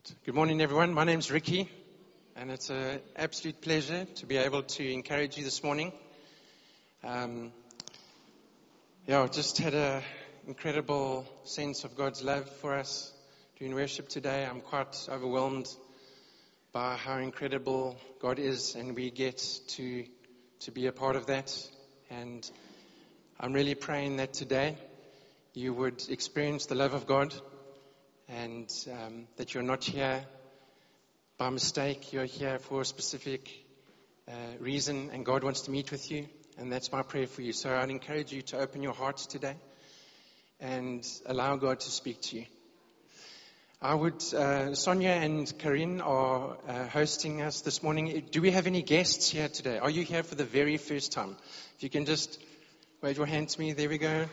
Right. Good morning, everyone. My name's Ricky, and it's an absolute pleasure to be able to encourage you this morning. Um, yeah, I just had an incredible sense of God's love for us during worship today. I'm quite overwhelmed by how incredible God is, and we get to to be a part of that. And I'm really praying that today you would experience the love of God and um, that you're not here by mistake. You're here for a specific uh, reason, and God wants to meet with you. And that's my prayer for you. So I'd encourage you to open your hearts today and allow God to speak to you. I would, uh, Sonia and Karin are uh, hosting us this morning. Do we have any guests here today? Are you here for the very first time? If you can just wave your hand to me, there we go.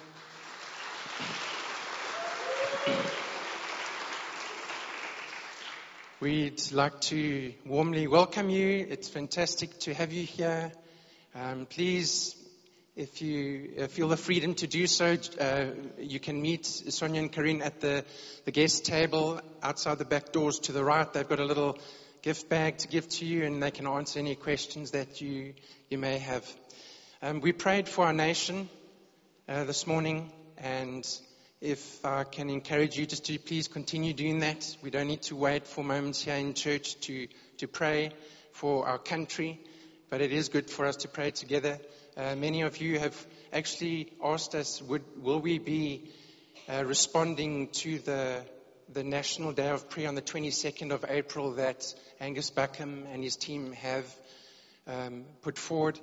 We'd like to warmly welcome you. It's fantastic to have you here. Um, please, if you feel the freedom to do so, uh, you can meet Sonia and Karin at the, the guest table outside the back doors to the right. They've got a little gift bag to give to you, and they can answer any questions that you, you may have. Um, we prayed for our nation uh, this morning, and if I can encourage you just to please continue doing that. We don't need to wait for moments here in church to, to pray for our country, but it is good for us to pray together. Uh, many of you have actually asked us, would, will we be uh, responding to the, the National Day of Prayer on the 22nd of April that Angus Buchan and his team have um, put forward?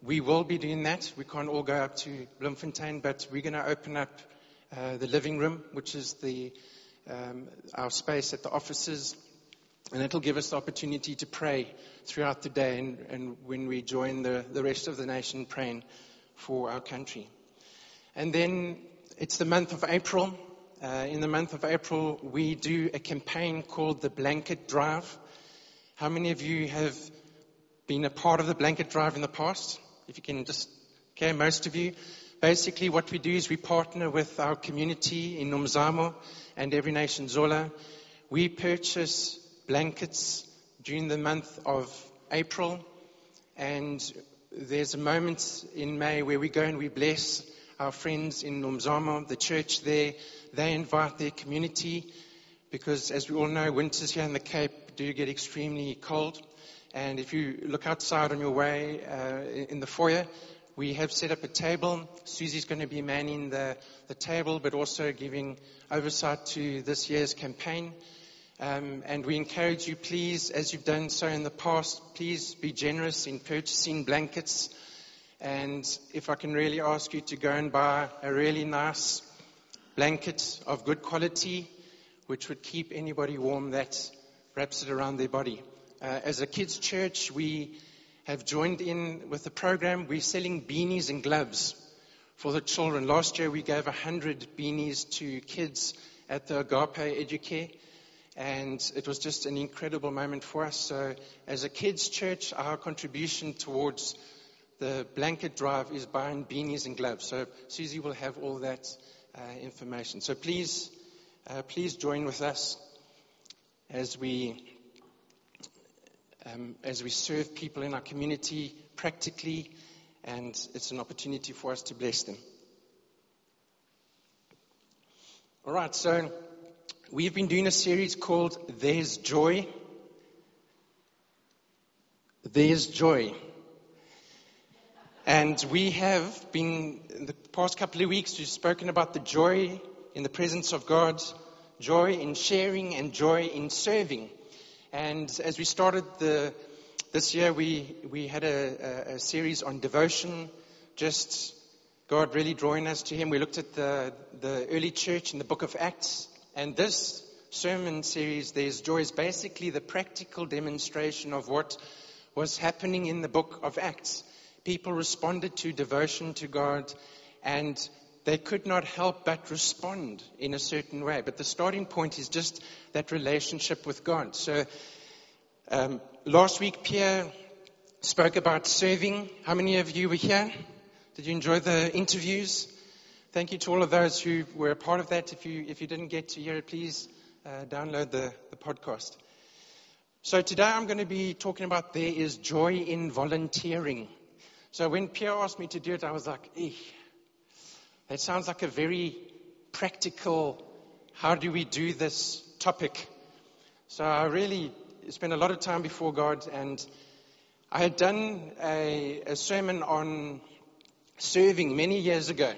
We will be doing that. We can't all go up to Bloemfontein, but we're going to open up uh, the living room, which is the, um, our space at the offices. And it'll give us the opportunity to pray throughout the day and, and when we join the, the rest of the nation praying for our country. And then it's the month of April. Uh, in the month of April, we do a campaign called the Blanket Drive. How many of you have been a part of the Blanket Drive in the past? If you can just, okay, most of you. Basically, what we do is we partner with our community in Nomzamo and Every Nation Zola. We purchase blankets during the month of April, and there's a moment in May where we go and we bless our friends in Nomzamo, the church there. They invite their community because, as we all know, winters here in the Cape do get extremely cold. And if you look outside on your way uh, in the foyer, we have set up a table. Susie's going to be manning the, the table, but also giving oversight to this year's campaign. Um, and we encourage you, please, as you've done so in the past, please be generous in purchasing blankets. And if I can really ask you to go and buy a really nice blanket of good quality, which would keep anybody warm that wraps it around their body. Uh, as a kids' church, we have joined in with the program. We're selling beanies and gloves for the children. Last year we gave 100 beanies to kids at the Agape Educare. And it was just an incredible moment for us. So, as a kids' church, our contribution towards the blanket drive is buying beanies and gloves. So, Susie will have all that uh, information. So, please, uh, please join with us as we um, as we serve people in our community practically, and it's an opportunity for us to bless them. All right, so we've been doing a series called There's Joy. There's Joy. And we have been, in the past couple of weeks, we've spoken about the joy in the presence of God, joy in sharing, and joy in serving. And as we started the, this year, we, we had a, a, series on devotion, just God really drawing us to Him. We looked at the, the early church in the book of Acts. And this sermon series, There's Joy, is basically the practical demonstration of what was happening in the book of Acts. People responded to devotion to God, and they could not help but respond in a certain way. But the starting point is just that relationship with God. So um, last week, Pierre spoke about serving. How many of you were here? Did you enjoy the interviews? Thank you to all of those who were a part of that. If you, if you didn't get to hear it, please uh, download the, the podcast. So today I'm going to be talking about there is joy in volunteering. So when Pierre asked me to do it, I was like, eh, that sounds like a very practical, how do we do this topic? So I really spent a lot of time before God and I had done a, a sermon on serving many years ago.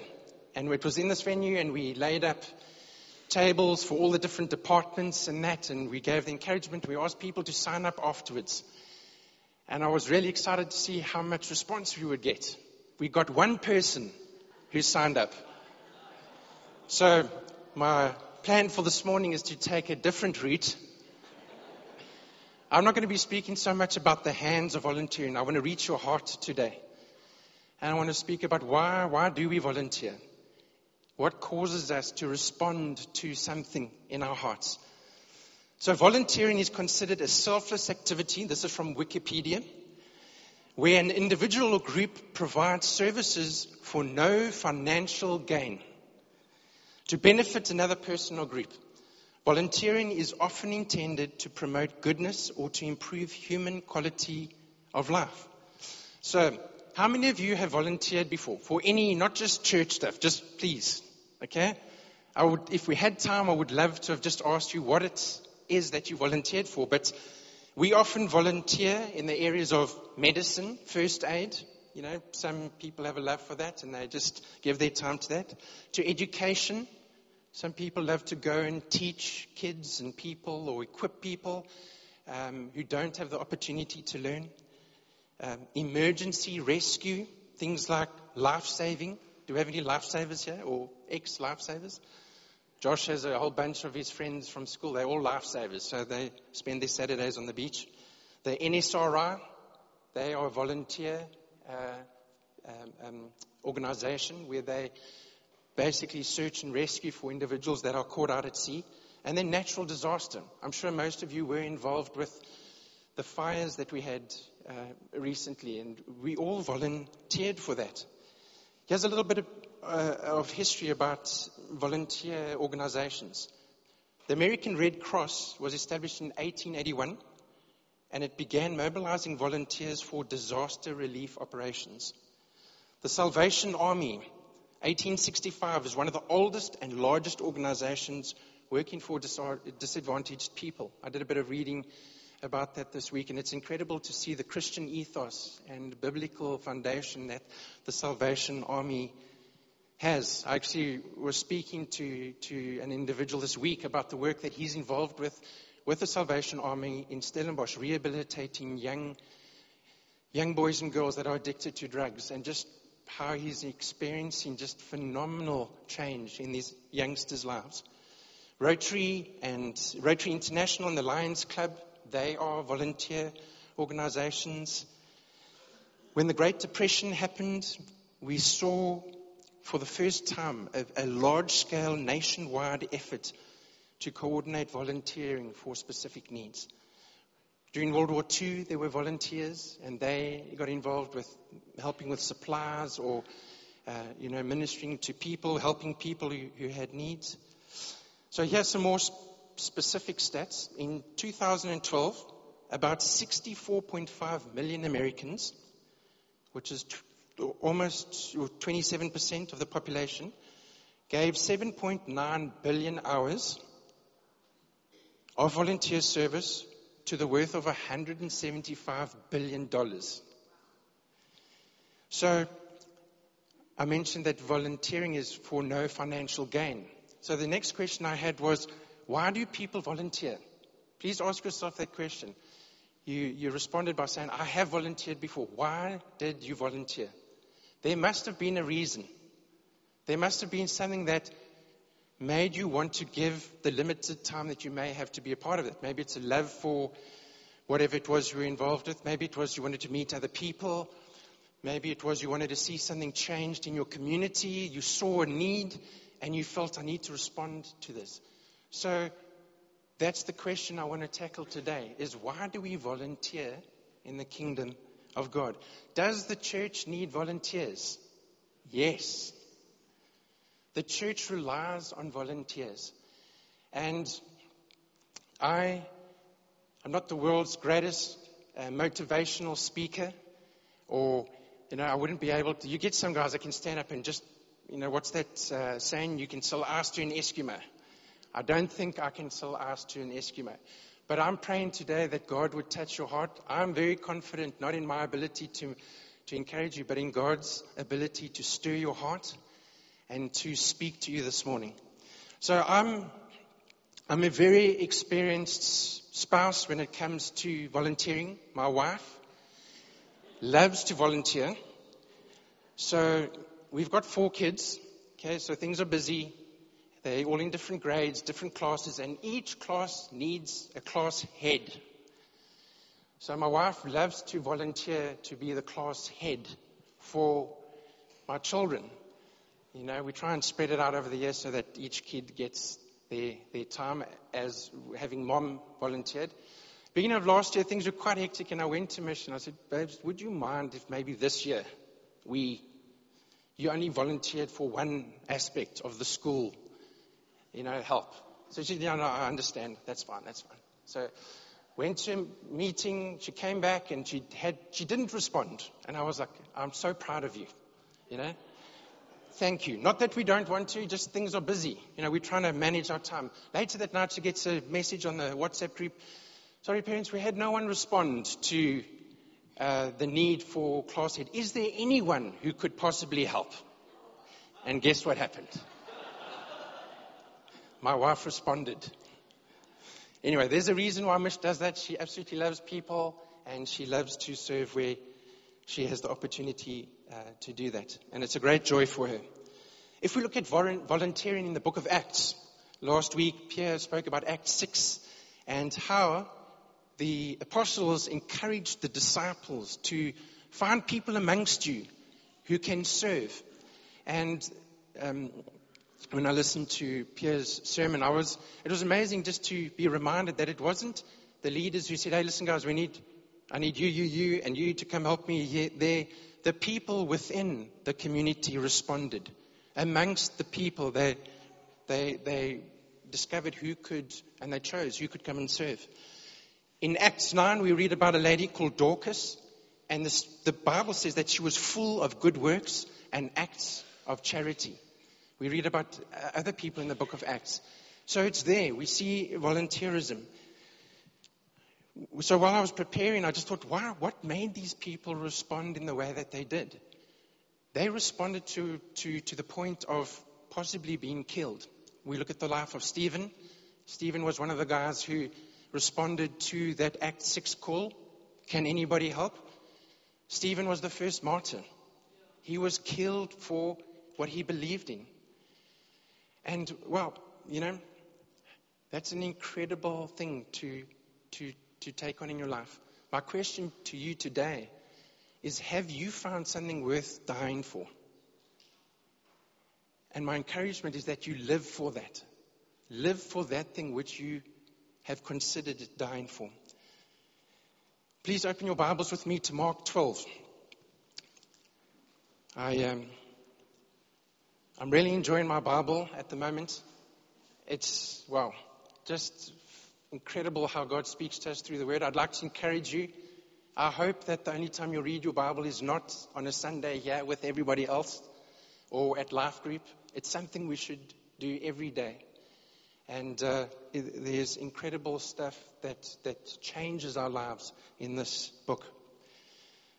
And it was in this venue and we laid up tables for all the different departments and that, and we gave the encouragement. We asked people to sign up afterwards. And I was really excited to see how much response we would get. We got one person who signed up. So my plan for this morning is to take a different route. I'm not going to be speaking so much about the hands of volunteering. I want to reach your heart today. And I want to speak about why, why do we volunteer? What causes us to respond to something in our hearts? So, volunteering is considered a selfless activity. This is from Wikipedia, where an individual or group provides services for no financial gain to benefit another person or group. Volunteering is often intended to promote goodness or to improve human quality of life. So, how many of you have volunteered before for any, not just church stuff, just please Okay? I would, if we had time, I would love to have just asked you what it is that you volunteered for. But we often volunteer in the areas of medicine, first aid. You know, some people have a love for that and they just give their time to that. To education. Some people love to go and teach kids and people or equip people um, who don't have the opportunity to learn. Um, emergency rescue, things like life saving. Do we have any lifesavers here or ex lifesavers? Josh has a whole bunch of his friends from school. They're all lifesavers, so they spend their Saturdays on the beach. The NSRI, they are a volunteer uh, um, um, organization where they basically search and rescue for individuals that are caught out at sea. And then natural disaster. I'm sure most of you were involved with the fires that we had uh, recently, and we all volunteered for that. Here's a little bit of, uh, of history about volunteer organizations. The American Red Cross was established in 1881 and it began mobilizing volunteers for disaster relief operations. The Salvation Army, 1865, is one of the oldest and largest organizations working for disadvantaged people. I did a bit of reading about that this week, and it's incredible to see the Christian ethos and biblical foundation that the Salvation Army has. I actually was speaking to, to an individual this week about the work that he's involved with with the Salvation Army in Stellenbosch, rehabilitating young, young boys and girls that are addicted to drugs, and just how he's experiencing just phenomenal change in these youngsters' lives. Rotary and Rotary International and the Lions Club they are volunteer organizations. When the Great Depression happened, we saw for the first time a, a large scale nationwide effort to coordinate volunteering for specific needs. During World War II, there were volunteers, and they got involved with helping with supplies or, uh, you know, ministering to people, helping people who, who had needs. So here's some more specific stats. In 2012, about 64.5 million Americans, which is almost 27% of the population, gave 7.9 billion hours of volunteer service to the worth of $175 billion. So, I mentioned that volunteering is for no financial gain. So the next question I had was, why do people volunteer? Please ask yourself that question. You, you responded by saying, I have volunteered before. Why did you volunteer? There must have been a reason. There must have been something that made you want to give the limited time that you may have to be a part of it. Maybe it's a love for whatever it was you were involved with. Maybe it was you wanted to meet other people. Maybe it was you wanted to see something changed in your community. You saw a need and you felt, I need to respond to this. So that's the question I want to tackle today is why do we volunteer in the kingdom of God? Does the church need volunteers? Yes. The church relies on volunteers. And I, I'm not the world's greatest uh, motivational speaker, or, you know, I wouldn't be able to. You get some guys that can stand up and just, you know, what's that uh, saying? You can sell ice to an Eskimo. I don't think I can sell ice to an Eskimo. But I'm praying today that God would touch your heart. I'm very confident, not in my ability to, to encourage you, but in God's ability to stir your heart and to speak to you this morning. So I'm, I'm a very experienced spouse when it comes to volunteering. My wife loves to volunteer. So we've got four kids. Okay, so things are busy. They're all in different grades, different classes, and each class needs a class head. So my wife loves to volunteer to be the class head for my children. You know, we try and spread it out over the years so that each kid gets their, their time as having mom volunteered. Beginning of last year, things were quite hectic, and I went to mission. I said, Babes, would you mind if maybe this year we, you only volunteered for one aspect of the school you know, help. So she said, yeah, no, I understand. That's fine. That's fine. So went to a meeting. She came back and she had, she didn't respond. And I was like, I'm so proud of you. You know, thank you. Not that we don't want to, just things are busy. You know, we're trying to manage our time. Later that night, she gets a message on the WhatsApp group. Sorry, parents, we had no one respond to uh, the need for class head. Is there anyone who could possibly help? And guess what happened? My wife responded. Anyway, there's a reason why Mish does that. She absolutely loves people and she loves to serve where she has the opportunity uh, to do that. And it's a great joy for her. If we look at volunteering in the book of Acts, last week Pierre spoke about Acts 6 and how the apostles encouraged the disciples to find people amongst you who can serve. And um, when I listened to Pierre's sermon, I was, it was amazing just to be reminded that it wasn't the leaders who said, hey, listen, guys, we need, I need you, you, you, and you to come help me there. The people within the community responded. Amongst the people, they, they, they discovered who could, and they chose who could come and serve. In Acts 9, we read about a lady called Dorcas, and this, the Bible says that she was full of good works and acts of charity. We read about uh, other people in the book of Acts. So it's there. We see volunteerism. So while I was preparing, I just thought, wow, what made these people respond in the way that they did? They responded to, to, to the point of possibly being killed. We look at the life of Stephen. Stephen was one of the guys who responded to that Act 6 call. Can anybody help? Stephen was the first martyr. He was killed for what he believed in. And, well, you know, that's an incredible thing to, to, to take on in your life. My question to you today is Have you found something worth dying for? And my encouragement is that you live for that. Live for that thing which you have considered dying for. Please open your Bibles with me to Mark 12. I. Um, I'm really enjoying my Bible at the moment. It's, wow, just incredible how God speaks to us through the Word. I'd like to encourage you. I hope that the only time you read your Bible is not on a Sunday here with everybody else or at Life Group. It's something we should do every day. And uh, there's incredible stuff that, that changes our lives in this book.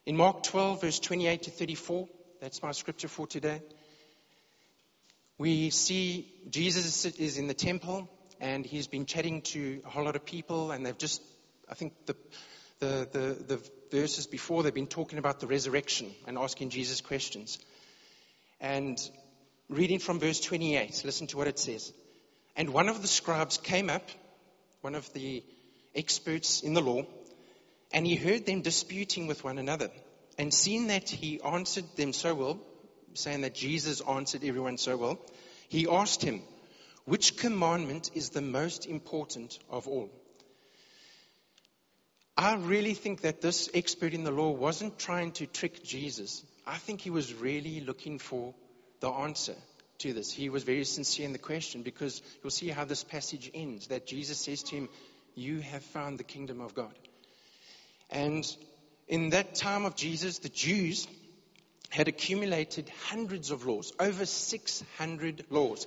In Mark 12, verse 28 to 34, that's my scripture for today we see Jesus is in the temple and he's been chatting to a whole lot of people, and they've just, I think the, the, the, the verses before, they've been talking about the resurrection and asking Jesus questions. And reading from verse 28, listen to what it says. And one of the scribes came up, one of the experts in the law, and he heard them disputing with one another. And seeing that he answered them so well, saying that Jesus answered everyone so well, he asked him, Which commandment is the most important of all? I really think that this expert in the law wasn't trying to trick Jesus. I think he was really looking for the answer to this. He was very sincere in the question because you'll see how this passage ends that Jesus says to him, you have found the kingdom of God. And in that time of Jesus, the Jews had accumulated hundreds of laws, over 600 laws.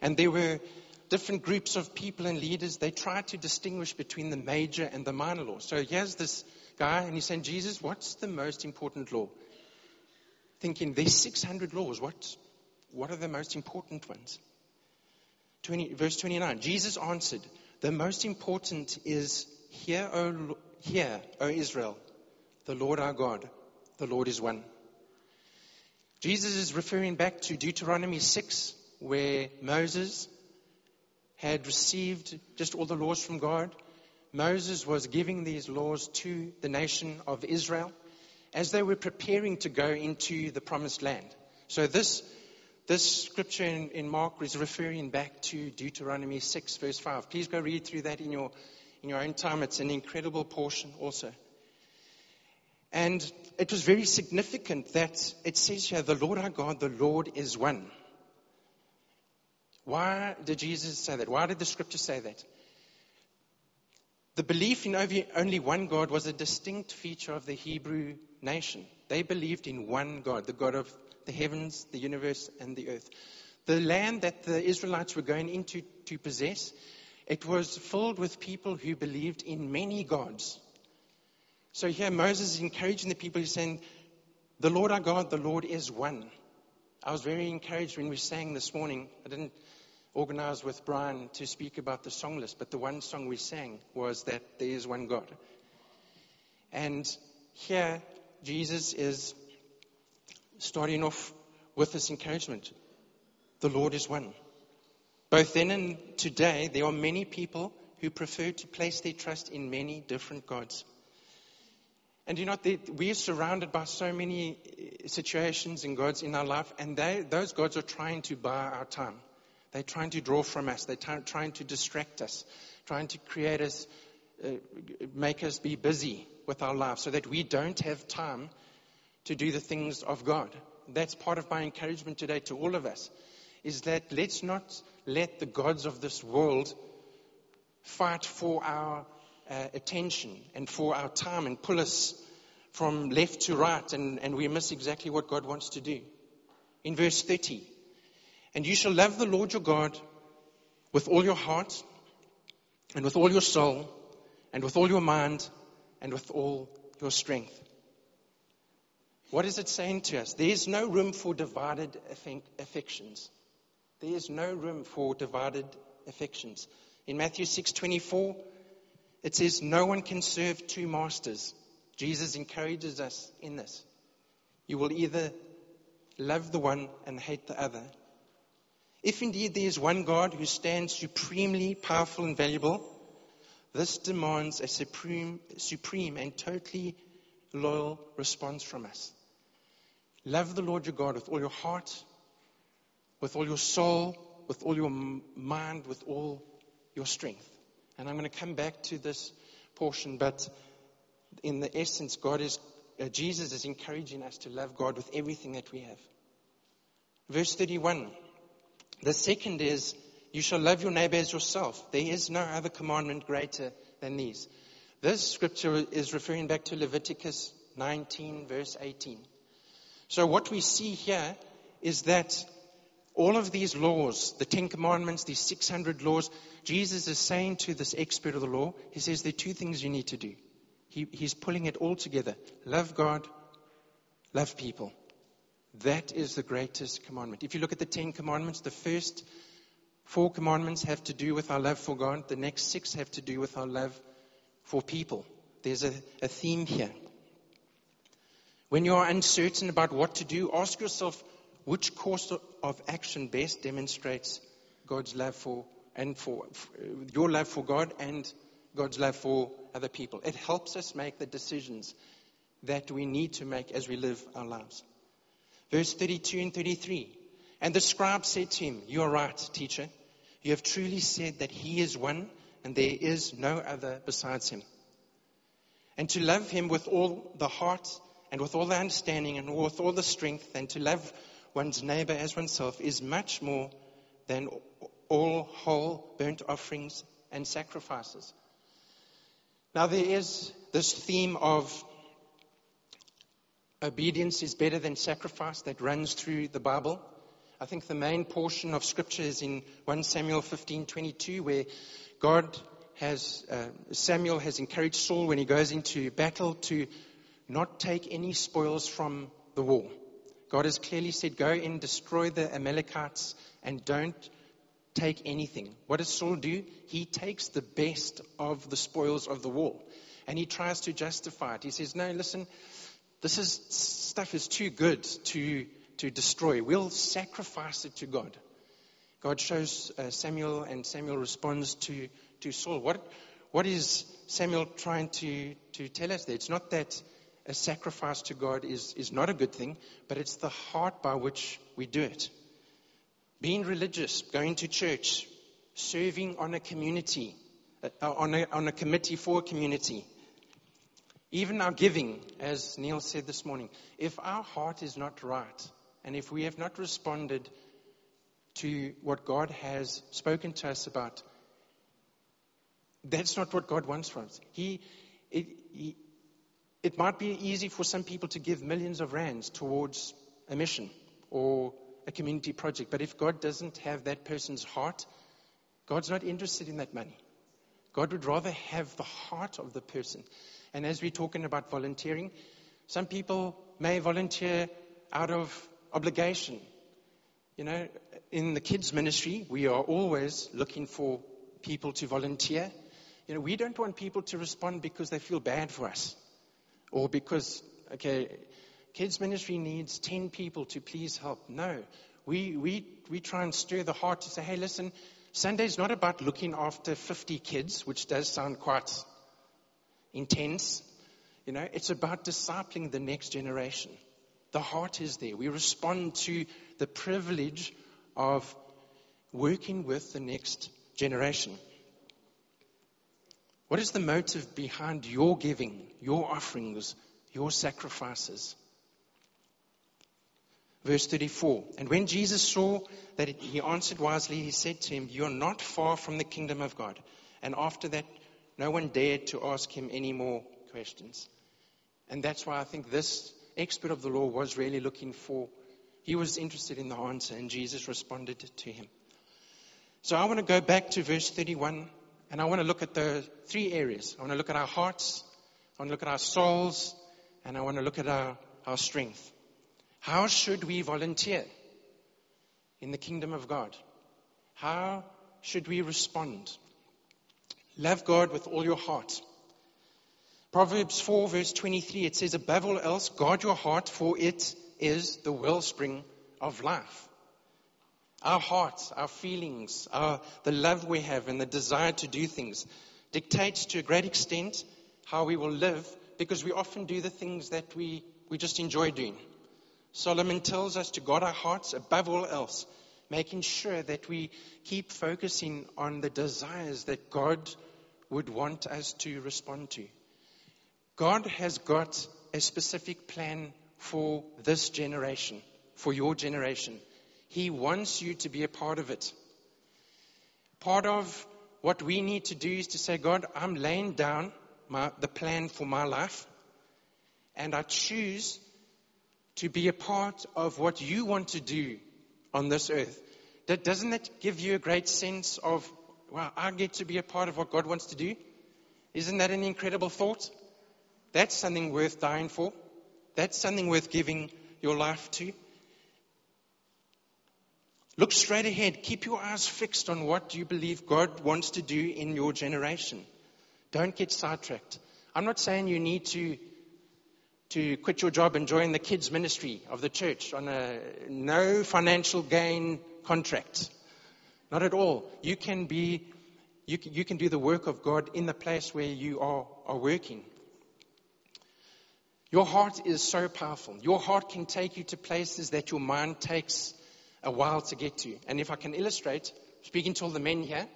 And there were different groups of people and leaders. They tried to distinguish between the major and the minor laws. So here's this guy, and he's saying, Jesus, what's the most important law? Thinking, there's 600 laws. What, what are the most important ones? 20, verse 29. Jesus answered, The most important is, Hear, O, hear, o Israel, the Lord our God, the Lord is one. Jesus is referring back to Deuteronomy 6, where Moses had received just all the laws from God. Moses was giving these laws to the nation of Israel as they were preparing to go into the promised land. So this, this scripture in, in Mark is referring back to Deuteronomy 6 verse 5. Please go read through that in your, in your own time. It's an incredible portion also. And it was very significant that it says here, the Lord our God, the Lord is one. Why did Jesus say that? Why did the scripture say that? The belief in only one God was a distinct feature of the Hebrew nation. They believed in one God, the God of the heavens, the universe, and the earth. The land that the Israelites were going into to possess, it was filled with people who believed in many gods. So here Moses is encouraging the people, he's saying, The Lord our God, the Lord is one. I was very encouraged when we sang this morning. I didn't organize with Brian to speak about the song list, but the one song we sang was that there is one God. And here, Jesus is starting off with this encouragement. The Lord is one. Both then and today, there are many people who prefer to place their trust in many different gods. And you know, we are surrounded by so many situations and gods in our life, and they, those gods are trying to buy our time. They're trying to draw from us. They're t- trying to distract us, trying to create us, uh, make us be busy with our lives so that we don't have time to do the things of God. That's part of my encouragement today to all of us is that let's not let the gods of this world fight for our uh, attention and for our time and pull us from left to right and, and we miss exactly what God wants to do. In verse 30, and you shall love the Lord your God with all your heart and with all your soul and with all your mind and with all your strength. What is it saying to us? There is no room for divided affections. There is no room for divided affections. In Matthew 6:24, it says, "No one can serve two masters." Jesus encourages us in this. You will either love the one and hate the other, if indeed there is one God who stands supremely powerful and valuable, this demands a supreme, supreme and totally loyal response from us. Love the Lord your God with all your heart, with all your soul, with all your mind, with all your strength. And I'm going to come back to this portion, but in the essence, God is, uh, Jesus is encouraging us to love God with everything that we have. Verse 31. The second is, you shall love your neighbor as yourself. There is no other commandment greater than these. This scripture is referring back to Leviticus 19, verse 18. So what we see here is that all of these laws, the Ten Commandments, these 600 laws, Jesus is saying to this expert of the law, he says there are two things you need to do. He, he's pulling it all together. Love God, love people. That is the greatest commandment. If you look at the Ten Commandments, the first four commandments have to do with our love for God, the next six have to do with our love for people. There's a, a theme here. When you are uncertain about what to do, ask yourself which course of action best demonstrates God's love for and for, your love for God and God's love for other people. It helps us make the decisions that we need to make as we live our lives. Verse 32 and 33. And the scribe said to him, You are right, teacher. You have truly said that he is one and there is no other besides him. And to love him with all the heart and with all the understanding and with all the strength and to love one's neighbor as oneself is much more than all whole burnt offerings and sacrifices. Now, there is this theme of obedience is better than sacrifice that runs through the Bible. I think the main portion of scripture is in 1 Samuel 15:22 where God has uh, Samuel has encouraged Saul when he goes into battle to not take any spoils from the war. God has clearly said, Go in, destroy the Amalekites and don't take anything. What does Saul do? He takes the best of the spoils of the war and he tries to justify it. He says, No, listen, this is, stuff is too good to, to destroy. We'll sacrifice it to God. God shows uh, Samuel, and Samuel responds to, to Saul. What, what is Samuel trying to, to tell us there? It's not that a sacrifice to God is, is not a good thing, but it's the heart by which we do it. Being religious, going to church, serving on a community, uh, on, a, on a committee for a community, even our giving, as Neil said this morning, if our heart is not right, and if we have not responded to what God has spoken to us about, that's not what God wants from us. He, it, he, it might be easy for some people to give millions of rands towards a mission or a community project, but if God doesn't have that person's heart, God's not interested in that money. God would rather have the heart of the person. And as we're talking about volunteering, some people may volunteer out of obligation. You know, in the kids' ministry, we are always looking for people to volunteer. You know, we don't want people to respond because they feel bad for us or because, okay, kids ministry needs 10 people to please help. No, we, we, we try and stir the heart to say, hey, listen, Sunday's not about looking after 50 kids, which does sound quite intense. You know, it's about discipling the next generation. The heart is there. We respond to the privilege of working with the next generation. What is the motive behind your giving, your offerings, your sacrifices? Verse 34 And when Jesus saw that he answered wisely, he said to him, You are not far from the kingdom of God. And after that, no one dared to ask him any more questions. And that's why I think this expert of the law was really looking for, he was interested in the answer, and Jesus responded to him. So I want to go back to verse 31 and I want to look at the three areas. I want to look at our hearts, I want to look at our souls, and I want to look at our, our strength. How should we volunteer in the kingdom of God? How should we respond? Love God with all your heart. Proverbs 4, verse 23, it says, Above all else, guard your heart, for it is the wellspring of life. Our hearts, our feelings, our, the love we have and the desire to do things dictates to a great extent how we will live because we often do the things that we, we just enjoy doing. Solomon tells us to guard our hearts above all else, making sure that we keep focusing on the desires that God would want us to respond to. God has got a specific plan for this generation, for your generation. He wants you to be a part of it. Part of what we need to do is to say, God, I'm laying down my, the plan for my life, and I choose to be a part of what you want to do on this earth. That, doesn't that give you a great sense of, wow, I get to be a part of what God wants to do? Isn't that an incredible thought? That's something worth dying for. That's something worth giving your life to. Look straight ahead. Keep your eyes fixed on what you believe God wants to do in your generation. Don't get sidetracked. I'm not saying you need to, to quit your job and join the kids' ministry of the church on a no financial gain contract. Not at all. You can be, you can, you can do the work of God in the place where you are, are working. Your heart is so powerful. Your heart can take you to places that your mind takes a while to get to. And if I can illustrate, speaking to all the men here,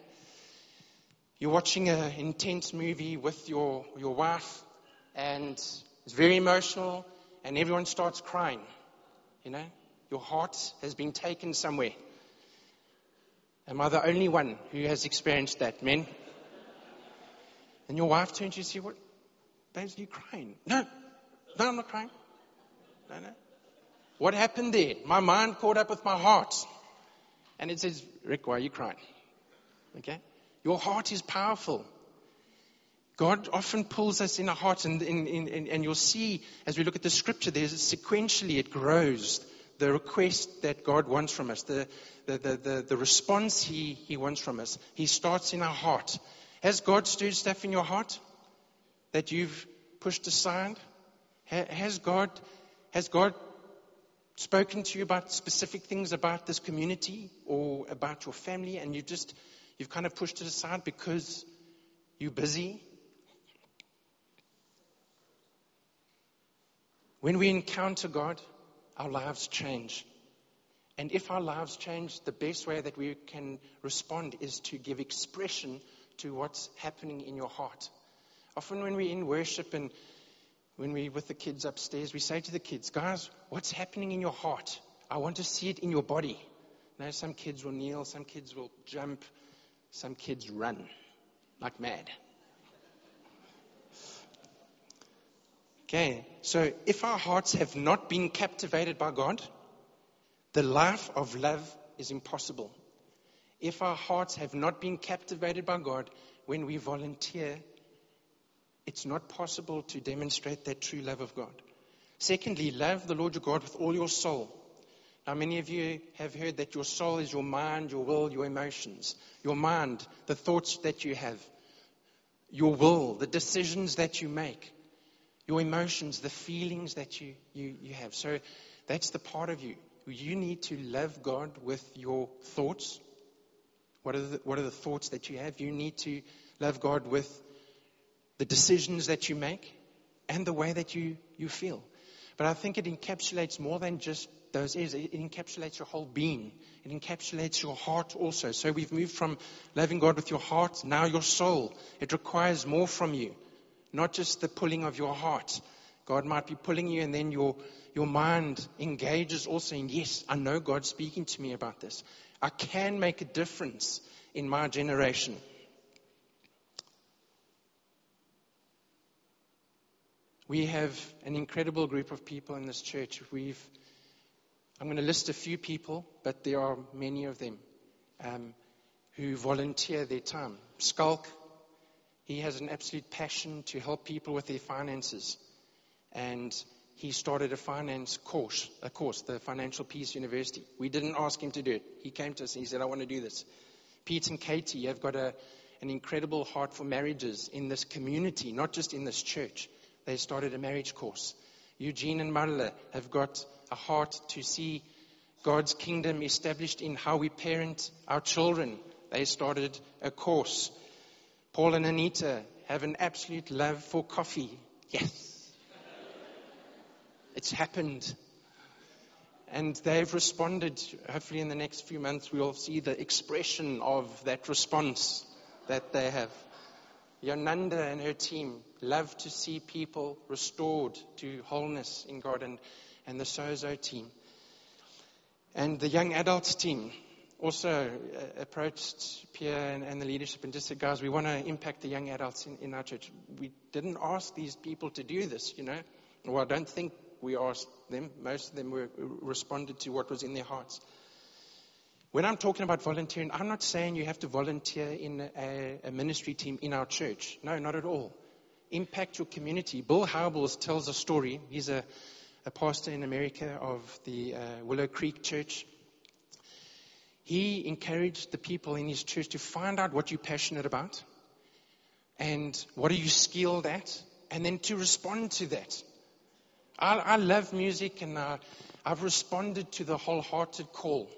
you're watching an intense movie with your, your wife, and it's very emotional, and everyone starts crying. You know, your heart has been taken somewhere. Am I the only one who has experienced that, men? And your wife turns to you and says, What? Babes, are you crying? No. No, I'm not crying. No, no. What happened there? My mind caught up with my heart. And it says, Rick, why are you crying? Okay? Your heart is powerful. God often pulls us in our heart, and, and, and, you'll see as we look at the scripture, there's sequentially it grows the request that God wants from us, the, the, the, the, the response he, he wants from us. He starts in our heart. Has God stirred stuff in your heart that you've pushed aside? Has God, has God spoken to you about specific things about this community or about your family and you just, you've kind of pushed it aside because you're busy? When we encounter God, our lives change. And if our lives change, the best way that we can respond is to give expression to what's happening in your heart. Often when we're in worship and when we're with the kids upstairs, we say to the kids, guys, what's happening in your heart? I want to see it in your body. Now, some kids will kneel, some kids will jump, some kids run like mad. Okay, so if our hearts have not been captivated by God, the life of love is impossible. If our hearts have not been captivated by God, when we volunteer, it's not possible to demonstrate that true love of God. Secondly, love the Lord your God with all your soul. Now, many of you have heard that your soul is your mind, your will, your emotions. Your mind, the thoughts that you have. Your will, the decisions that you make your emotions, the feelings that you, you, you have. So that's the part of you. You need to love God with your thoughts. What are, the, what are the thoughts that you have? You need to love God with the decisions that you make and the way that you, you feel. But I think it encapsulates more than just those ears. It encapsulates your whole being. It encapsulates your heart also. So we've moved from loving God with your heart, now your soul. It requires more from you not just the pulling of your heart. God might be pulling you, and then your, your mind engages also in, yes, I know God's speaking to me about this. I can make a difference in my generation. We have an incredible group of people in this church. We've, I'm going to list a few people, but there are many of them um, who volunteer their time. Skulk he has an absolute passion to help people with their finances. And he started a finance course, a course, the Financial Peace University. We didn't ask him to do it. He came to us and he said, I want to do this. Pete and Katie have got a, an incredible heart for marriages in this community, not just in this church. They started a marriage course. Eugene and Marla have got a heart to see God's kingdom established in how we parent our children. They started a course. Paul and Anita have an absolute love for coffee. Yes. It's happened. And they've responded. Hopefully, in the next few months, we'll see the expression of that response that they have. Yonanda and her team love to see people restored to wholeness in God, and, and the Sozo team. And the young adults team, also uh, approached Pierre and, and, the leadership and just said, guys, we want to impact the young adults in, in, our church. We didn't ask these people to do this, you know. Well, I don't think we asked them. Most of them were responded to what was in their hearts. When I'm talking about volunteering, I'm not saying you have to volunteer in a, a ministry team in our church. No, not at all. Impact your community. Bill Hybels tells a story. He's a, a pastor in America of the uh, Willow Creek Church he encouraged the people in his church to find out what you're passionate about and what are you skilled at, and then to respond to that. I, I love music and uh, I've responded to the wholehearted call.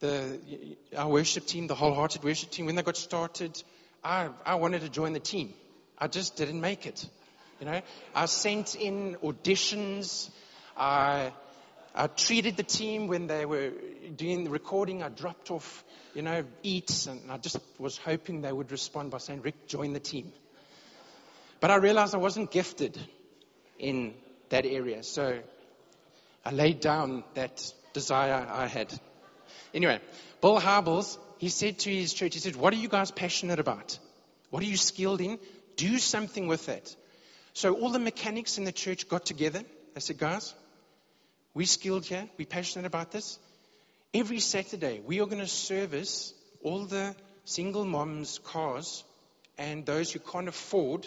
The, our worship team, the wholehearted worship team, when they got started, I, I wanted to join the team. I just didn't make it. You know, I sent in auditions. I I treated the team when they were doing the recording. I dropped off, you know, eats, and I just was hoping they would respond by saying, Rick, join the team. But I realized I wasn't gifted in that area, so I laid down that desire I had. Anyway, Bill Hybels, he said to his church, he said, What are you guys passionate about? What are you skilled in? Do something with it. So all the mechanics in the church got together. They said, guys, we're skilled here. We're passionate about this. Every Saturday, we are going to service all the single moms' cars and those who can't afford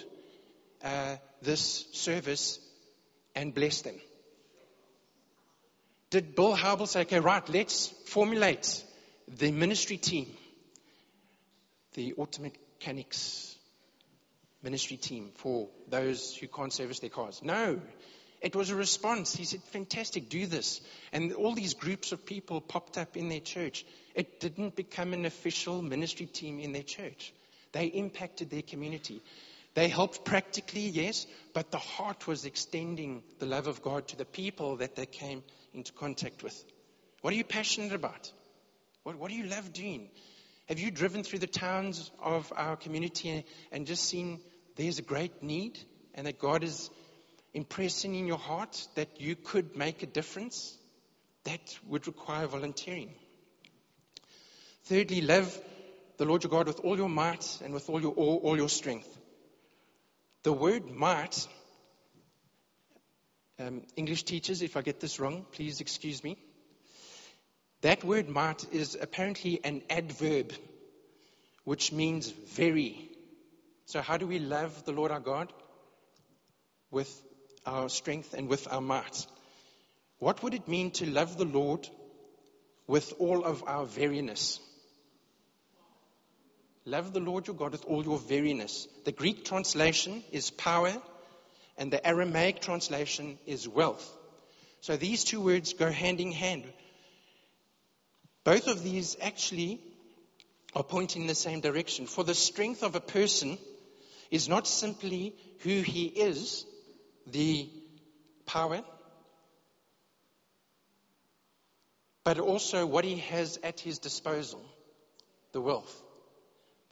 uh, this service and bless them. Did Bill Hybels say, okay, right, let's formulate the ministry team, the auto mechanics ministry team for those who can't service their cars? No. It was a response. He said, fantastic, do this. And all these groups of people popped up in their church. It didn't become an official ministry team in their church. They impacted their community. They helped practically, yes, but the heart was extending the love of God to the people that they came into contact with. What are you passionate about? What, what do you love doing? Have you driven through the towns of our community and just seen there's a great need and that God is impressing in your heart that you could make a difference, that would require volunteering. Thirdly, love the Lord your God with all your might and with all your, all, all your strength. The word might, um, English teachers, if I get this wrong, please excuse me. That word might is apparently an adverb, which means very. So, how do we love the Lord our God? With our strength and with our might. What would it mean to love the Lord with all of our veryness? Love the Lord your God with all your veriness. The Greek translation is power, and the Aramaic translation is wealth. So these two words go hand in hand. Both of these actually are pointing in the same direction. For the strength of a person is not simply who he is, the power, but also what he has at his disposal, the wealth,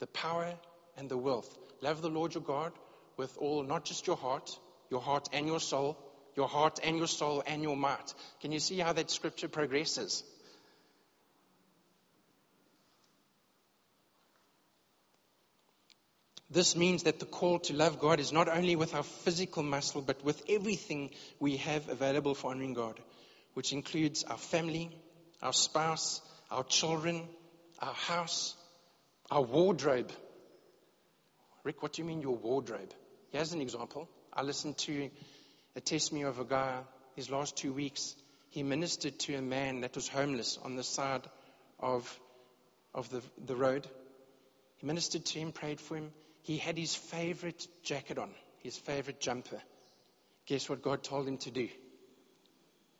the power and the wealth. Love the Lord your God with all, not just your heart, your heart and your soul, your heart and your soul and your might. Can you see how that scripture progresses? This means that the call to love God is not only with our physical muscle, but with everything we have available for honoring God, which includes our family, our spouse, our children, our house, our wardrobe. Rick, what do you mean your wardrobe? Here's an example. I listened to a testimony of a guy his last two weeks. He ministered to a man that was homeless on the side of, of the, the road. He ministered to him, prayed for him he had his favorite jacket on, his favorite jumper. Guess what God told him to do?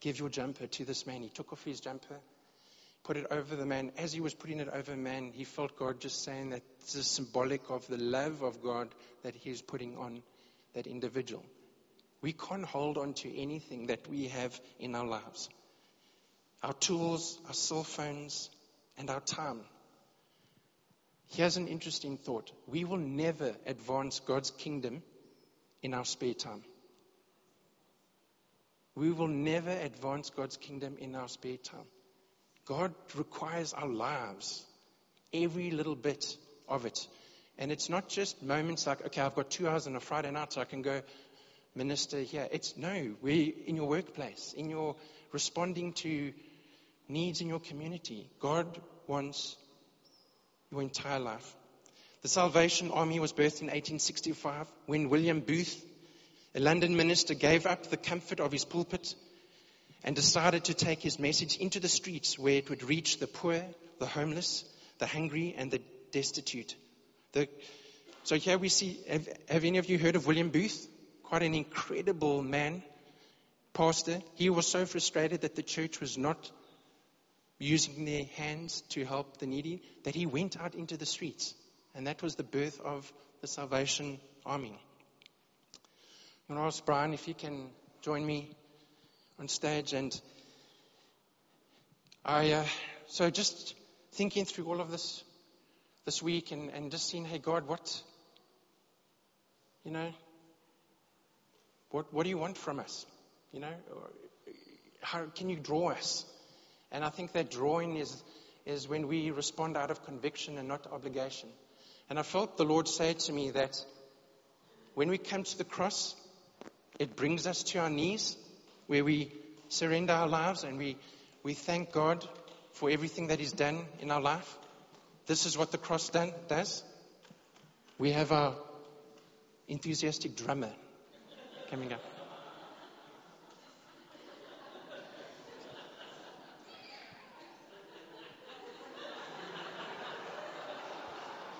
Give your jumper to this man. He took off his jumper, put it over the man. As he was putting it over man, he felt God just saying that this is symbolic of the love of God that he is putting on that individual. We can't hold on to anything that we have in our lives. Our tools, our cell phones, and our time. Here's an interesting thought. We will never advance God's kingdom in our spare time. We will never advance God's kingdom in our spare time. God requires our lives, every little bit of it. And it's not just moments like, okay, I've got two hours on a Friday night so I can go minister here. It's no, we're in your workplace, in your responding to needs in your community. God wants your entire life. The Salvation Army was birthed in 1865 when William Booth, a London minister, gave up the comfort of his pulpit and decided to take his message into the streets where it would reach the poor, the homeless, the hungry, and the destitute. The, so here we see, have, have any of you heard of William Booth? Quite an incredible man, pastor. He was so frustrated that the church was not using their hands to help the needy, that he went out into the streets. And that was the birth of the Salvation Army. I'm going to ask Brian if he can join me on stage. And I, uh, so just thinking through all of this this week and, and just seeing, hey, God, what, you know, what, what do you want from us? You know, how can you draw us? And I think that drawing is, is when we respond out of conviction and not obligation. And I felt the Lord say to me that when we come to the cross, it brings us to our knees where we surrender our lives and we, we thank God for everything that He's done in our life. This is what the cross done, does. We have our enthusiastic drummer coming up.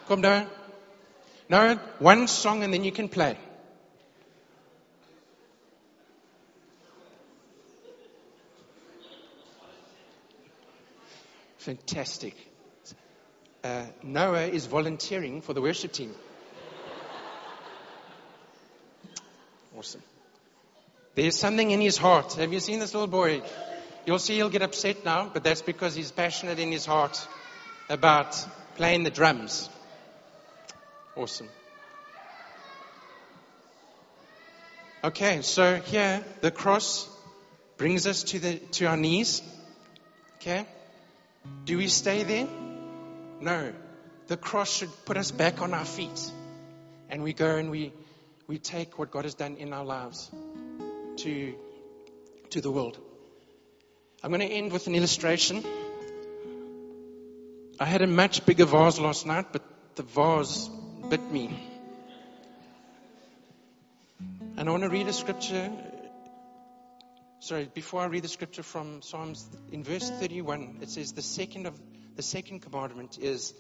Come down. No, one song and then you can play. Fantastic. Uh, Noah is volunteering for the worship team. Awesome. There's something in his heart. Have you seen this little boy? You'll see he'll get upset now, but that's because he's passionate in his heart about playing the drums. Awesome. Okay, so here the cross brings us to the to our knees. Okay? Do we stay there? No. The cross should put us back on our feet. And we go and we we take what God has done in our lives to to the world. I'm going to end with an illustration. I had a much bigger vase last night, but the vase bit me. And I want to read a scripture. Sorry, before I read the scripture from Psalms, in verse 31, it says, The second of the second commandment is,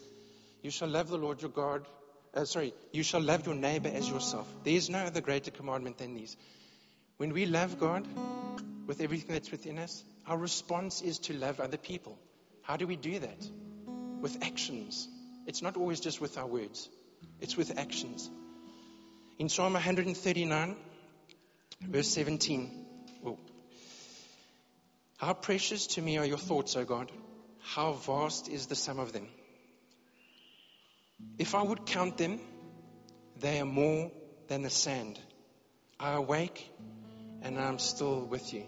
You shall love the Lord your God. Uh, sorry, you shall love your neighbor as yourself. There is no other greater commandment than these. When we love God with everything that's within us, our response is to love other people. How do we do that? With actions. It's not always just with our words. It's with actions. In Psalm 139, verse 17, oh, how precious to me are your thoughts, O God. How vast is the sum of them. If I would count them, they are more than the sand. I awake and I'm still with you.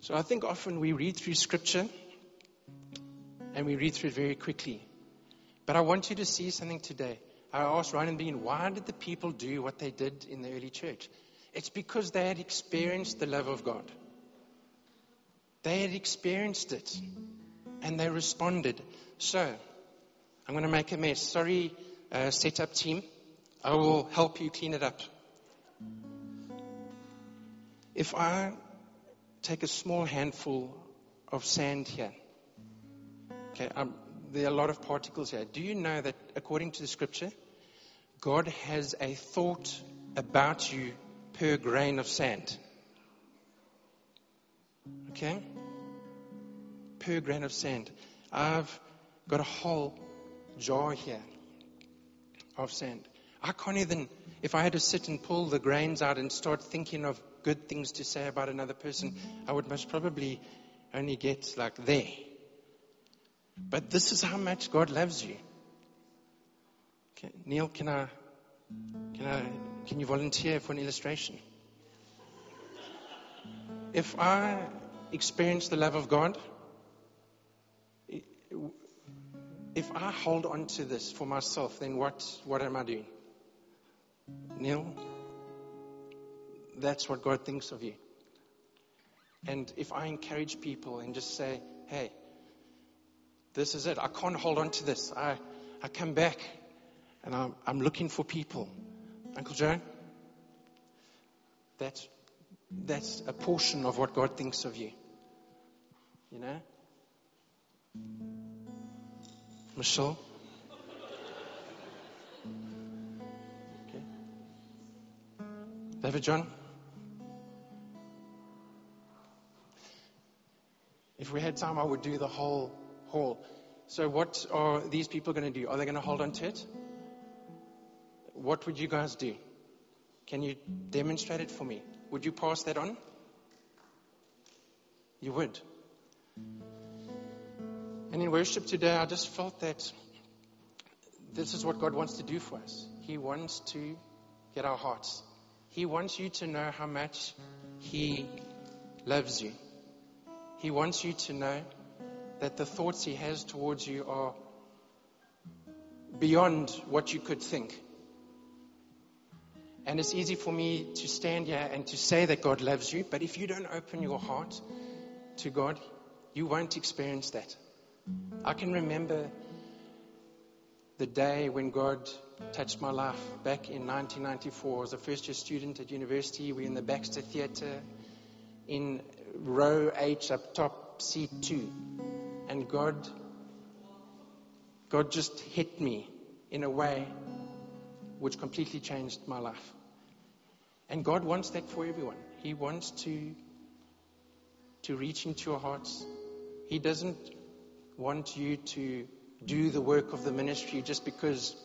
So I think often we read through scripture and we read through it very quickly. But I want you to see something today. I asked Ryan and Bean, why did the people do what they did in the early church? It's because they had experienced the love of God. They had experienced it and they responded. So, I'm going to make a mess. Sorry, uh, setup team. I will help you clean it up. If I take a small handful of sand here, okay, I'm, there are a lot of particles here. Do you know that according to the scripture, God has a thought about you per grain of sand? Okay? Per grain of sand. I've got a whole jar here of sand. I can't even, if I had to sit and pull the grains out and start thinking of good things to say about another person, I would most probably only get like there. But this is how much God loves you. Okay, Neil, can I, can I, can you volunteer for an illustration? If I experience the love of God, if I hold on to this for myself, then what, what am I doing? Neil, that's what God thinks of you. And if I encourage people and just say, hey, this is it. I can't hold on to this. I, I come back and I'm, I'm looking for people. Uncle Joe, that's, that's a portion of what God thinks of you. You know? Michelle? Okay. David John? If we had time, I would do the whole hall. So, what are these people going to do? Are they going to hold on to it? What would you guys do? Can you demonstrate it for me? Would you pass that on? You would. And in worship today, I just felt that this is what God wants to do for us. He wants to get our hearts. He wants you to know how much He loves you. He wants you to know that the thoughts He has towards you are beyond what you could think. And it's easy for me to stand here and to say that God loves you, but if you don't open your heart to God, you won't experience that. I can remember the day when God touched my life back in 1994. I was a first year student at university. We were in the Baxter Theatre in row H up top, seat two. And God, God just hit me in a way which completely changed my life. And God wants that for everyone. He wants to, to reach into your hearts. He doesn't want you to do the work of the ministry just because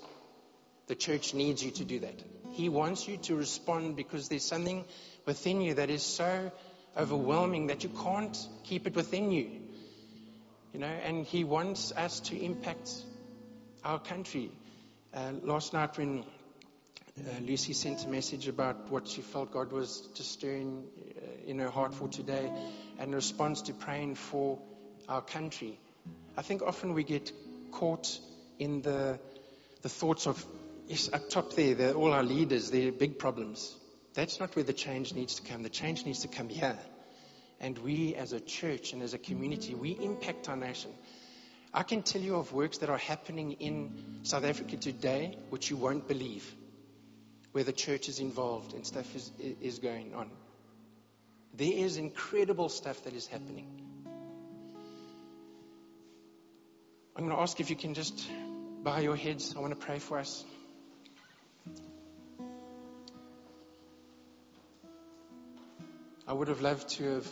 the church needs you to do that. He wants you to respond because there's something within you that is so overwhelming that you can't keep it within you. You know, and He wants us to impact our country. Uh, last night, when uh, Lucy sent a message about what she felt God was just stirring uh, in her heart for today, and response to praying for our country, I think often we get caught in the, the thoughts of, yes, up top there, they're all our leaders, they're big problems. That's not where the change needs to come. The change needs to come here. And we as a church and as a community, we impact our nation. I can tell you of works that are happening in South Africa today, which you won't believe, where the church is involved and stuff is, is going on. There is incredible stuff that is happening. I'm going to ask if you can just bow your heads. I want to pray for us. I would have loved to have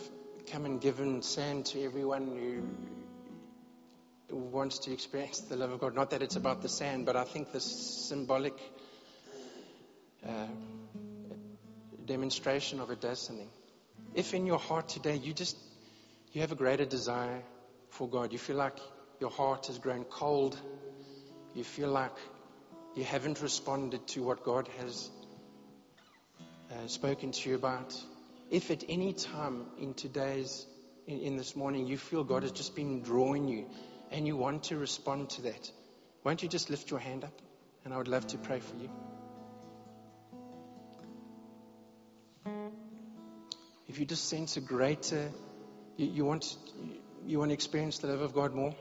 come and given sand to everyone who wants to experience the love of God. Not that it's about the sand, but I think the symbolic uh, demonstration of does something. If in your heart today you just you have a greater desire for God, you feel like your heart has grown cold, you feel like you haven't responded to what God has uh, spoken to you about. If at any time in today's, in, in this morning, you feel God has just been drawing you and you want to respond to that, won't you just lift your hand up? And I would love to pray for you. If you just sense a greater, you, you want, you want to experience the love of God more,